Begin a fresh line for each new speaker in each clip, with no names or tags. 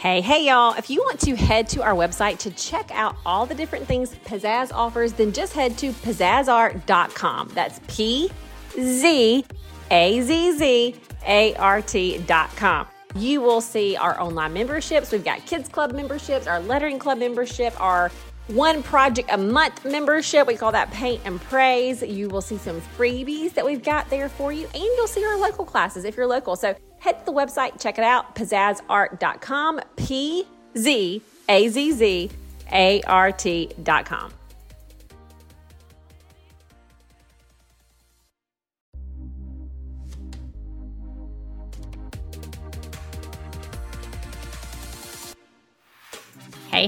Hey, hey, y'all. If you want to head to our website to check out all the different things Pzazz offers, then just head to pzazzart.com. That's P Z A Z Z A R T.com. You will see our online memberships. We've got Kids Club memberships, our Lettering Club membership, our one project a month membership. We call that Paint and Praise. You will see some freebies that we've got there for you, and you'll see our local classes if you're local. So head to the website, check it out, pzazzart.com, P Z A Z Z A R T.com.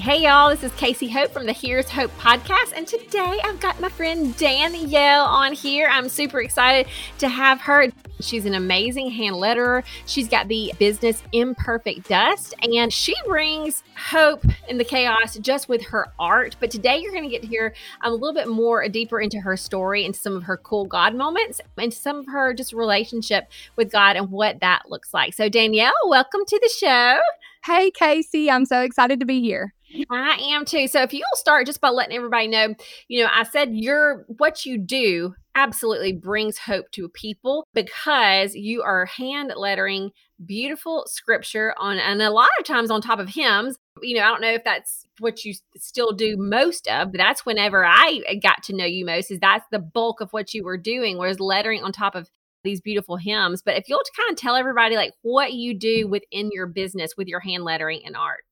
Hey, y'all. This is Casey Hope from the Here's Hope podcast. And today I've got my friend Danielle on here. I'm super excited to have her. She's an amazing hand letterer. She's got the business Imperfect Dust, and she brings hope in the chaos just with her art. But today you're going to get to hear a little bit more deeper into her story and some of her cool God moments and some of her just relationship with God and what that looks like. So, Danielle, welcome to the show.
Hey, Casey, I'm so excited to be here.
I am too. So if you'll start just by letting everybody know, you know, I said you're what you do absolutely brings hope to people because you are hand lettering beautiful scripture on and a lot of times on top of hymns. You know, I don't know if that's what you still do most of, but that's whenever I uh, got to know you most is that's the bulk of what you were doing was lettering on top of these beautiful hymns. But if you'll kind of tell everybody like what you do within your business with your hand lettering and art.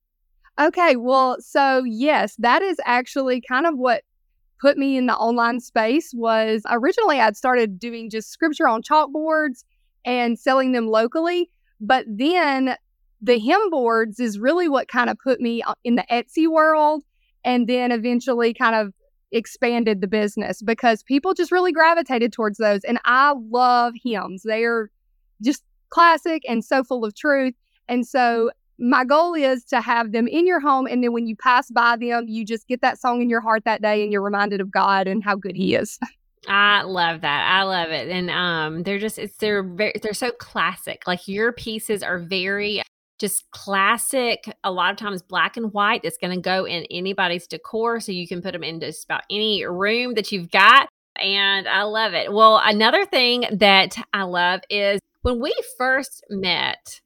Okay, well, so yes, that is actually kind of what put me in the online space was originally I'd started doing just scripture on chalkboards and selling them locally, but then the hymn boards is really what kind of put me in the Etsy world and then eventually kind of expanded the business because people just really gravitated towards those. And I love hymns. They are just classic and so full of truth. And so my goal is to have them in your home. And then when you pass by them, you just get that song in your heart that day and you're reminded of God and how good He is.
I love that. I love it. And um they're just it's they're very they're so classic. Like your pieces are very just classic, a lot of times black and white that's going to go in anybody's decor. So you can put them in just about any room that you've got. And I love it. Well, another thing that I love is when we first met,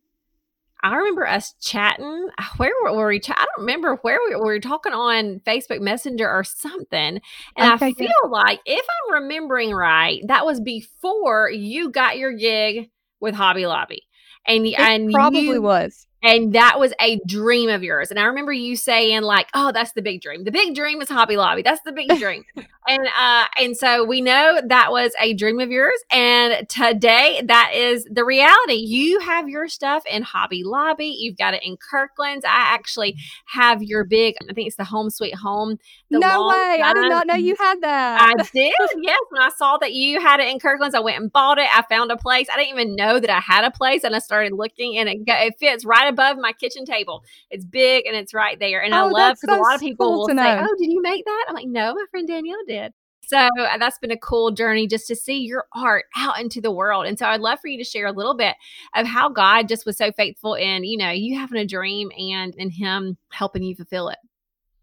I remember us chatting. Uh, where were we? Ch- I don't remember where we, we, were talking on Facebook Messenger or something. And okay, I feel yeah. like, if I'm remembering right, that was before you got your gig with Hobby Lobby
and it and probably you, was
and that was a dream of yours. And I remember you saying, like, oh, that's the big dream. The big dream is Hobby Lobby. That's the big dream. and uh, and so we know that was a dream of yours. And today that is the reality. You have your stuff in Hobby Lobby. You've got it in Kirkland's. I actually have your big, I think it's the home sweet home.
No way. I did not know you had that.
I did. yes. When I saw that you had it in Kirkland's, I went and bought it. I found a place. I didn't even know that I had a place. And I started looking and it, it fits right above my kitchen table. It's big and it's right there. And oh, I love because so a lot of people cool will say, "Oh, did you make that?" I'm like, "No, my friend Danielle did." So uh, that's been a cool journey just to see your art out into the world. And so I'd love for you to share a little bit of how God just was so faithful in, you know, you having a dream and in him helping you fulfill it.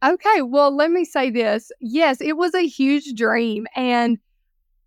Okay, well, let me say this. Yes, it was a huge dream and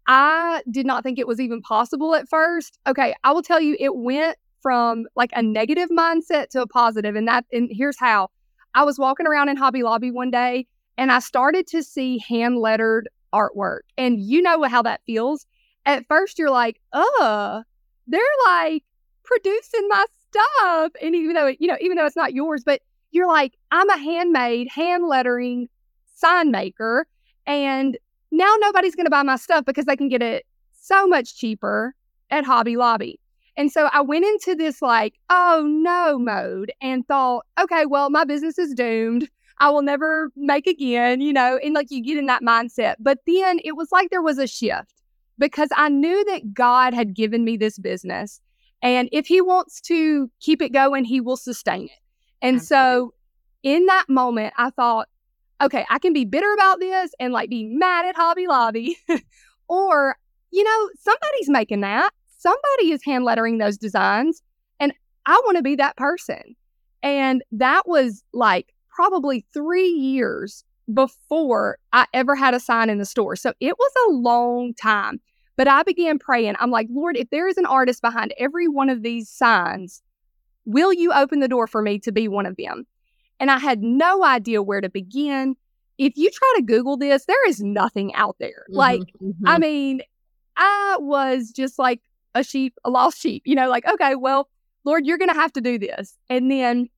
I did not think it was even possible at first. Okay, I will tell you it went from like a negative mindset to a positive and that and here's how. I was walking around in hobby lobby one day and i started to see hand lettered artwork and you know how that feels. At first you're like uh they're like producing my stuff and even though you know even though it's not yours but you're like i'm a handmade hand lettering sign maker and now nobody's going to buy my stuff because they can get it so much cheaper at hobby lobby and so I went into this like, oh no mode and thought, okay, well, my business is doomed. I will never make again, you know, and like you get in that mindset. But then it was like there was a shift because I knew that God had given me this business. And if He wants to keep it going, He will sustain it. And Absolutely. so in that moment, I thought, okay, I can be bitter about this and like be mad at Hobby Lobby, or, you know, somebody's making that somebody is hand lettering those designs and I want to be that person. And that was like probably three years before I ever had a sign in the store. So it was a long time. But I began praying. I'm like, Lord, if there is an artist behind every one of these signs, will you open the door for me to be one of them? And I had no idea where to begin. If you try to Google this, there is nothing out there. Mm-hmm, like, mm-hmm. I mean, I was just like a sheep, a lost sheep, you know, like, okay, well, Lord, you're going to have to do this. And then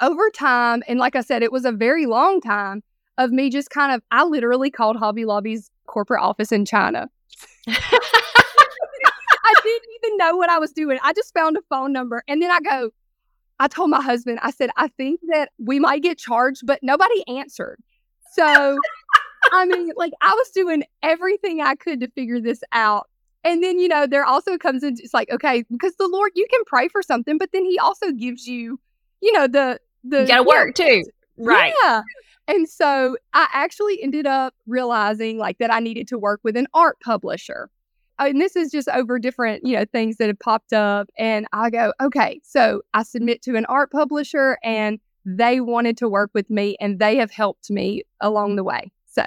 over time, and like I said, it was a very long time of me just kind of, I literally called Hobby Lobby's corporate office in China. I didn't even know what I was doing. I just found a phone number and then I go, I told my husband, I said, I think that we might get charged, but nobody answered. So, I mean, like I was doing everything I could to figure this out. And then, you know, there also comes in, it's like, okay, because the Lord, you can pray for something, but then He also gives you, you know, the, the,
you gotta work too. Right.
Yeah. And so I actually ended up realizing like that I needed to work with an art publisher. And this is just over different, you know, things that have popped up. And I go, okay, so I submit to an art publisher and they wanted to work with me and they have helped me along the way. So,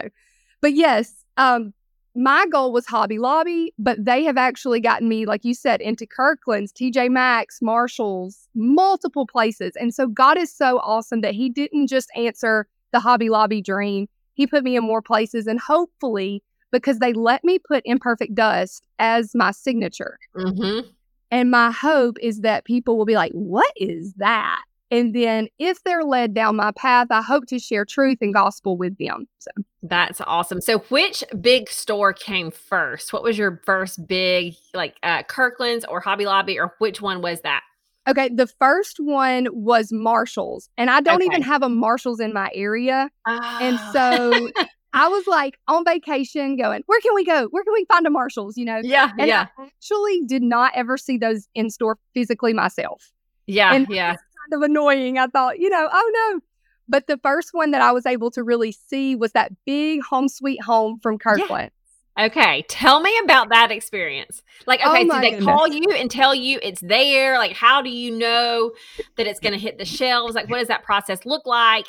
but yes, um, my goal was Hobby Lobby, but they have actually gotten me, like you said, into Kirkland's, TJ Maxx, Marshalls, multiple places. And so God is so awesome that He didn't just answer the Hobby Lobby dream. He put me in more places and hopefully because they let me put imperfect dust as my signature. Mm-hmm. And my hope is that people will be like, what is that? And then if they're led down my path, I hope to share truth and gospel with them. So
that's awesome. So which big store came first? What was your first big like uh, Kirkland's or Hobby Lobby or which one was that?
Okay, the first one was Marshalls, and I don't okay. even have a Marshalls in my area. Oh. And so I was like on vacation going, where can we go? Where can we find a Marshalls? You know?
Yeah.
And
yeah.
I actually did not ever see those in store physically myself.
Yeah.
And
yeah.
Kind of annoying. I thought, you know, oh no. But the first one that I was able to really see was that big home sweet home from Kirkland. Yeah.
Okay, tell me about that experience. Like, oh okay, oh so they goodness. call you and tell you it's there. Like, how do you know that it's going to hit the shelves? Like, what does that process look like?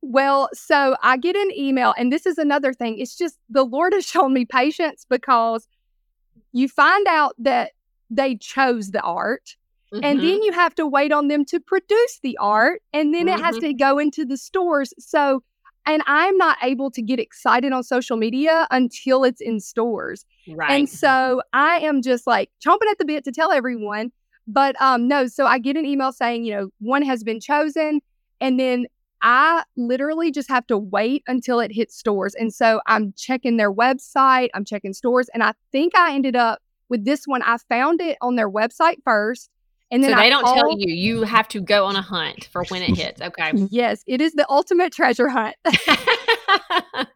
Well, so I get an email, and this is another thing. It's just the Lord has shown me patience because you find out that they chose the art, mm-hmm. and then you have to wait on them to produce the art, and then mm-hmm. it has mm-hmm. to go into the stores. So and I'm not able to get excited on social media until it's in stores.
Right.
And so I am just like chomping at the bit to tell everyone. But um no, so I get an email saying, you know, one has been chosen and then I literally just have to wait until it hits stores. And so I'm checking their website, I'm checking stores, and I think I ended up with this one. I found it on their website first.
And then so they I don't tell you. You have to go on a hunt for when it hits. Okay.
Yes, it is the ultimate treasure hunt.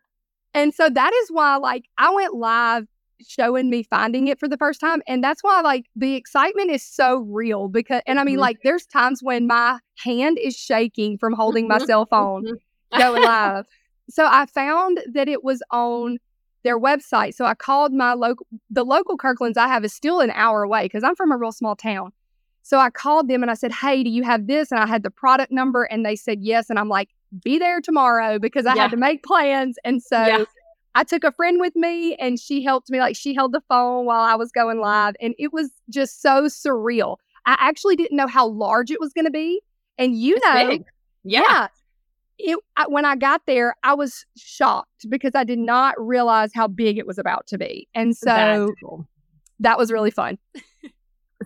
and so that is why, like, I went live showing me finding it for the first time. And that's why, like, the excitement is so real because, and I mean, mm-hmm. like, there's times when my hand is shaking from holding my mm-hmm. cell phone mm-hmm. going live. So I found that it was on their website. So I called my local, the local Kirkland's I have is still an hour away because I'm from a real small town. So I called them and I said, Hey, do you have this? And I had the product number and they said yes. And I'm like, Be there tomorrow because I yeah. had to make plans. And so yeah. I took a friend with me and she helped me. Like she held the phone while I was going mm-hmm. live. And it was just so surreal. I actually didn't know how large it was going to be. And you it's know,
big. yeah. yeah
it I, when I got there, I was shocked because I did not realize how big it was about to be, and so cool. that was really fun.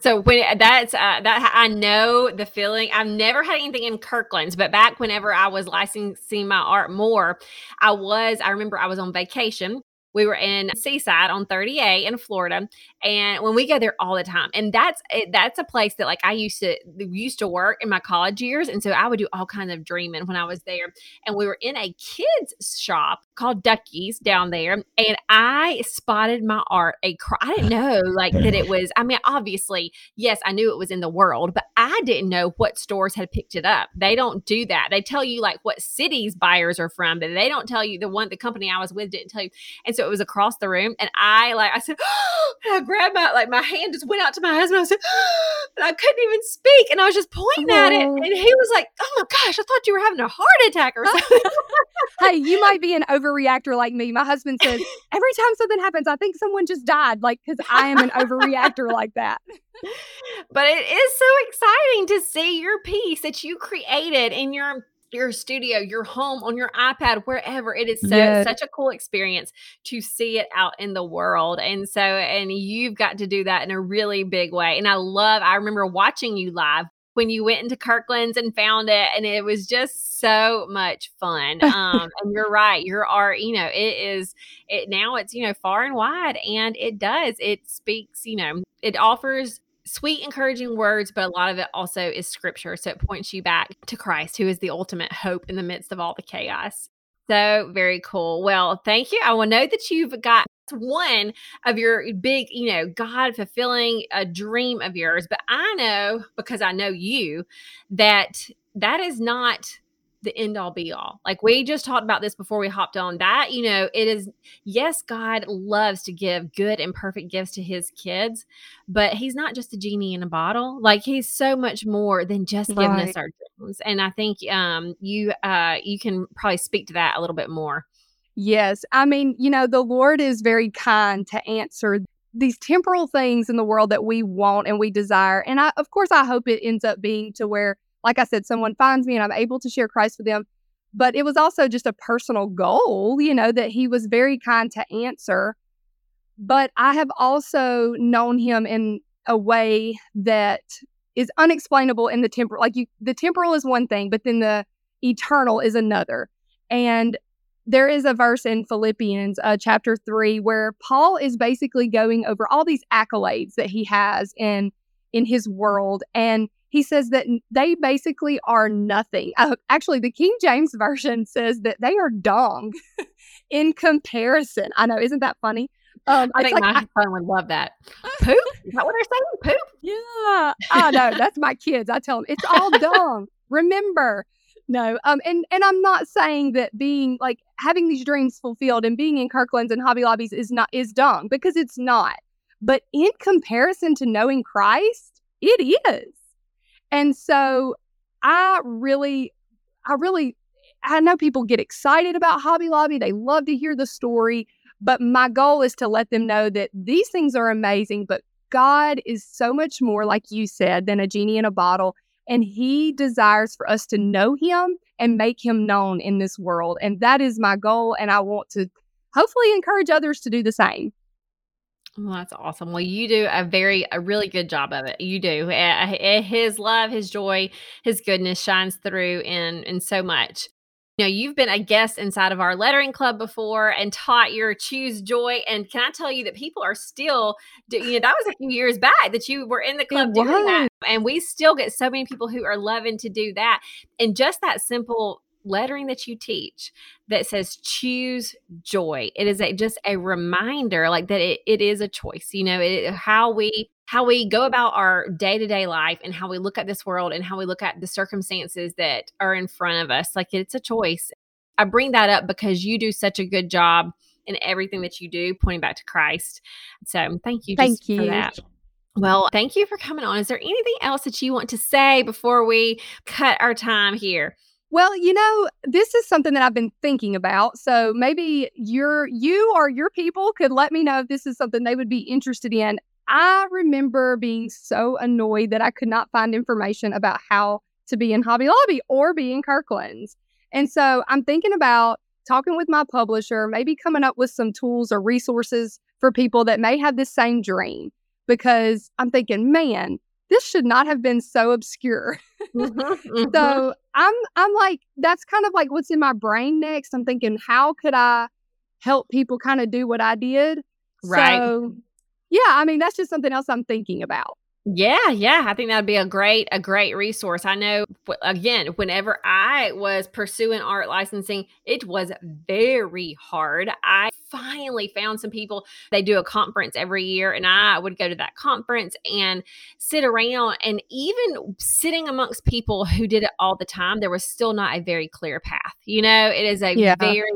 So when that's uh, that I know the feeling. I've never had anything in Kirkland's, but back whenever I was licensing my art more, I was. I remember I was on vacation we were in Seaside on 30A in Florida, and when we go there all the time, and that's eh, that's a place that like I used to used to work in my college years, and so I would do all kinds of dreaming when I was there. And we were in a kids shop called Ducky's down there, and I spotted my art. A I didn't know like that it was. I mean, obviously, yes, I knew it was in the world, but I didn't know what stores had picked it up. They don't do that. They tell you like what cities buyers are from, but they don't tell you the one the company I was with didn't tell you. And so it was across the room, and I like I said, I grabbed my like my hand just went out to my husband. I said, and I couldn't even speak, and I was just pointing oh. at it, and he was like, "Oh my gosh, I thought you were having a heart attack or something."
hey, you might be an overreactor like me. My husband says every time something happens, I think someone just died, like because I am an overreactor like that.
But it is so exciting to see your piece that you created in your your studio, your home, on your iPad, wherever. It is so yes. such a cool experience to see it out in the world. And so, and you've got to do that in a really big way. And I love, I remember watching you live when you went into Kirkland's and found it, and it was just so much fun. Um, and you're right, your art, you know, it is it now it's you know far and wide, and it does it speaks, you know, it offers sweet, encouraging words, but a lot of it also is scripture. So it points you back to Christ, who is the ultimate hope in the midst of all the chaos. So very cool. Well, thank you. I will know that you've got one of your big, you know, God fulfilling a uh, dream of yours. But I know because I know you that that is not the end all be all. Like we just talked about this before we hopped on that, you know, it is yes, God loves to give good and perfect gifts to his kids, but he's not just a genie in a bottle. Like he's so much more than just giving us our dreams. And I think um you uh you can probably speak to that a little bit more.
Yes. I mean, you know, the Lord is very kind to answer these temporal things in the world that we want and we desire. And I of course I hope it ends up being to where like I said, someone finds me and I'm able to share Christ with them. But it was also just a personal goal, you know, that he was very kind to answer. But I have also known him in a way that is unexplainable in the temporal. Like you, the temporal is one thing, but then the eternal is another. And there is a verse in Philippians uh, chapter three where Paul is basically going over all these accolades that he has in in his world, and he says that they basically are nothing. Uh, actually, the King James Version says that they are dung in comparison. I know, isn't that funny?
Um, I think like, my son would love that. Poop? Is that what they're saying? Poop?
Yeah. I know. That's my kids. I tell them it's all dung. Remember. No. Um. And and I'm not saying that being like having these dreams fulfilled and being in Kirkland's and Hobby Lobbies is not is dung because it's not. But in comparison to knowing Christ, it is. And so I really, I really, I know people get excited about Hobby Lobby. They love to hear the story. But my goal is to let them know that these things are amazing, but God is so much more, like you said, than a genie in a bottle. And He desires for us to know Him and make Him known in this world. And that is my goal. And I want to hopefully encourage others to do the same.
Well, that's awesome. Well, you do a very, a really good job of it. You do. Eh, eh, eh, his love, his joy, his goodness shines through in in so much. You know, you've been a guest inside of our lettering club before and taught your choose joy. And can I tell you that people are still, you know, that was a few years back that you were in the club doing that, and we still get so many people who are loving to do that. And just that simple lettering that you teach that says choose joy. It is a, just a reminder like that it, it is a choice you know it, how we how we go about our day-to-day life and how we look at this world and how we look at the circumstances that are in front of us like it's a choice. I bring that up because you do such a good job in everything that you do pointing back to christ. So thank you
thank you. for
that. Well, thank you for coming on. Is there anything else that you want to say before we cut our time here?
Well, you know, this is something that I've been thinking about. So maybe your you or your people could let me know if this is something they would be interested in. I remember being so annoyed that I could not find information about how to be in Hobby Lobby or be in Kirkland's. And so I'm thinking about talking with my publisher, maybe coming up with some tools or resources for people that may have the same dream because I'm thinking, man, this should not have been so obscure. mm-hmm, mm-hmm. So I'm I'm like that's kind of like what's in my brain next. I'm thinking how could I help people kind of do what I did?
Right. So
yeah, I mean that's just something else I'm thinking about.
Yeah, yeah, I think that'd be a great a great resource. I know again, whenever I was pursuing art licensing, it was very hard. I finally found some people. They do a conference every year and I would go to that conference and sit around and even sitting amongst people who did it all the time, there was still not a very clear path. You know, it is a yeah. very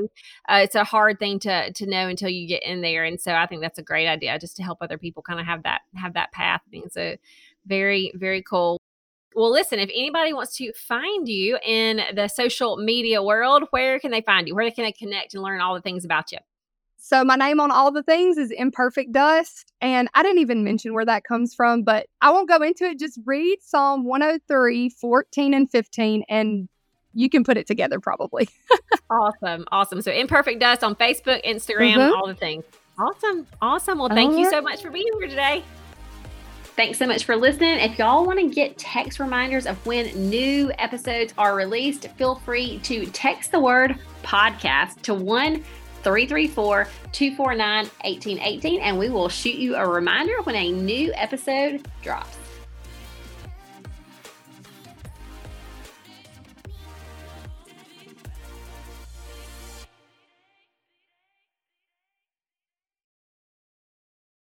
uh, it's a hard thing to to know until you get in there and so I think that's a great idea just to help other people kind of have that have that path. And so very, very cool. Well, listen, if anybody wants to find you in the social media world, where can they find you? Where can they connect and learn all the things about you?
So my name on all the things is Imperfect Dust. And I didn't even mention where that comes from, but I won't go into it. Just read Psalm 103, 14 and 15, and you can put it together probably.
awesome. Awesome. So Imperfect Dust on Facebook, Instagram, mm-hmm. all the things. Awesome. Awesome. Well, thank all you right. so much for being here today. Thanks so much for listening. If y'all want to get text reminders of when new episodes are released, feel free to text the word podcast to 1 334 249 1818 and we will shoot you a reminder when a new episode drops.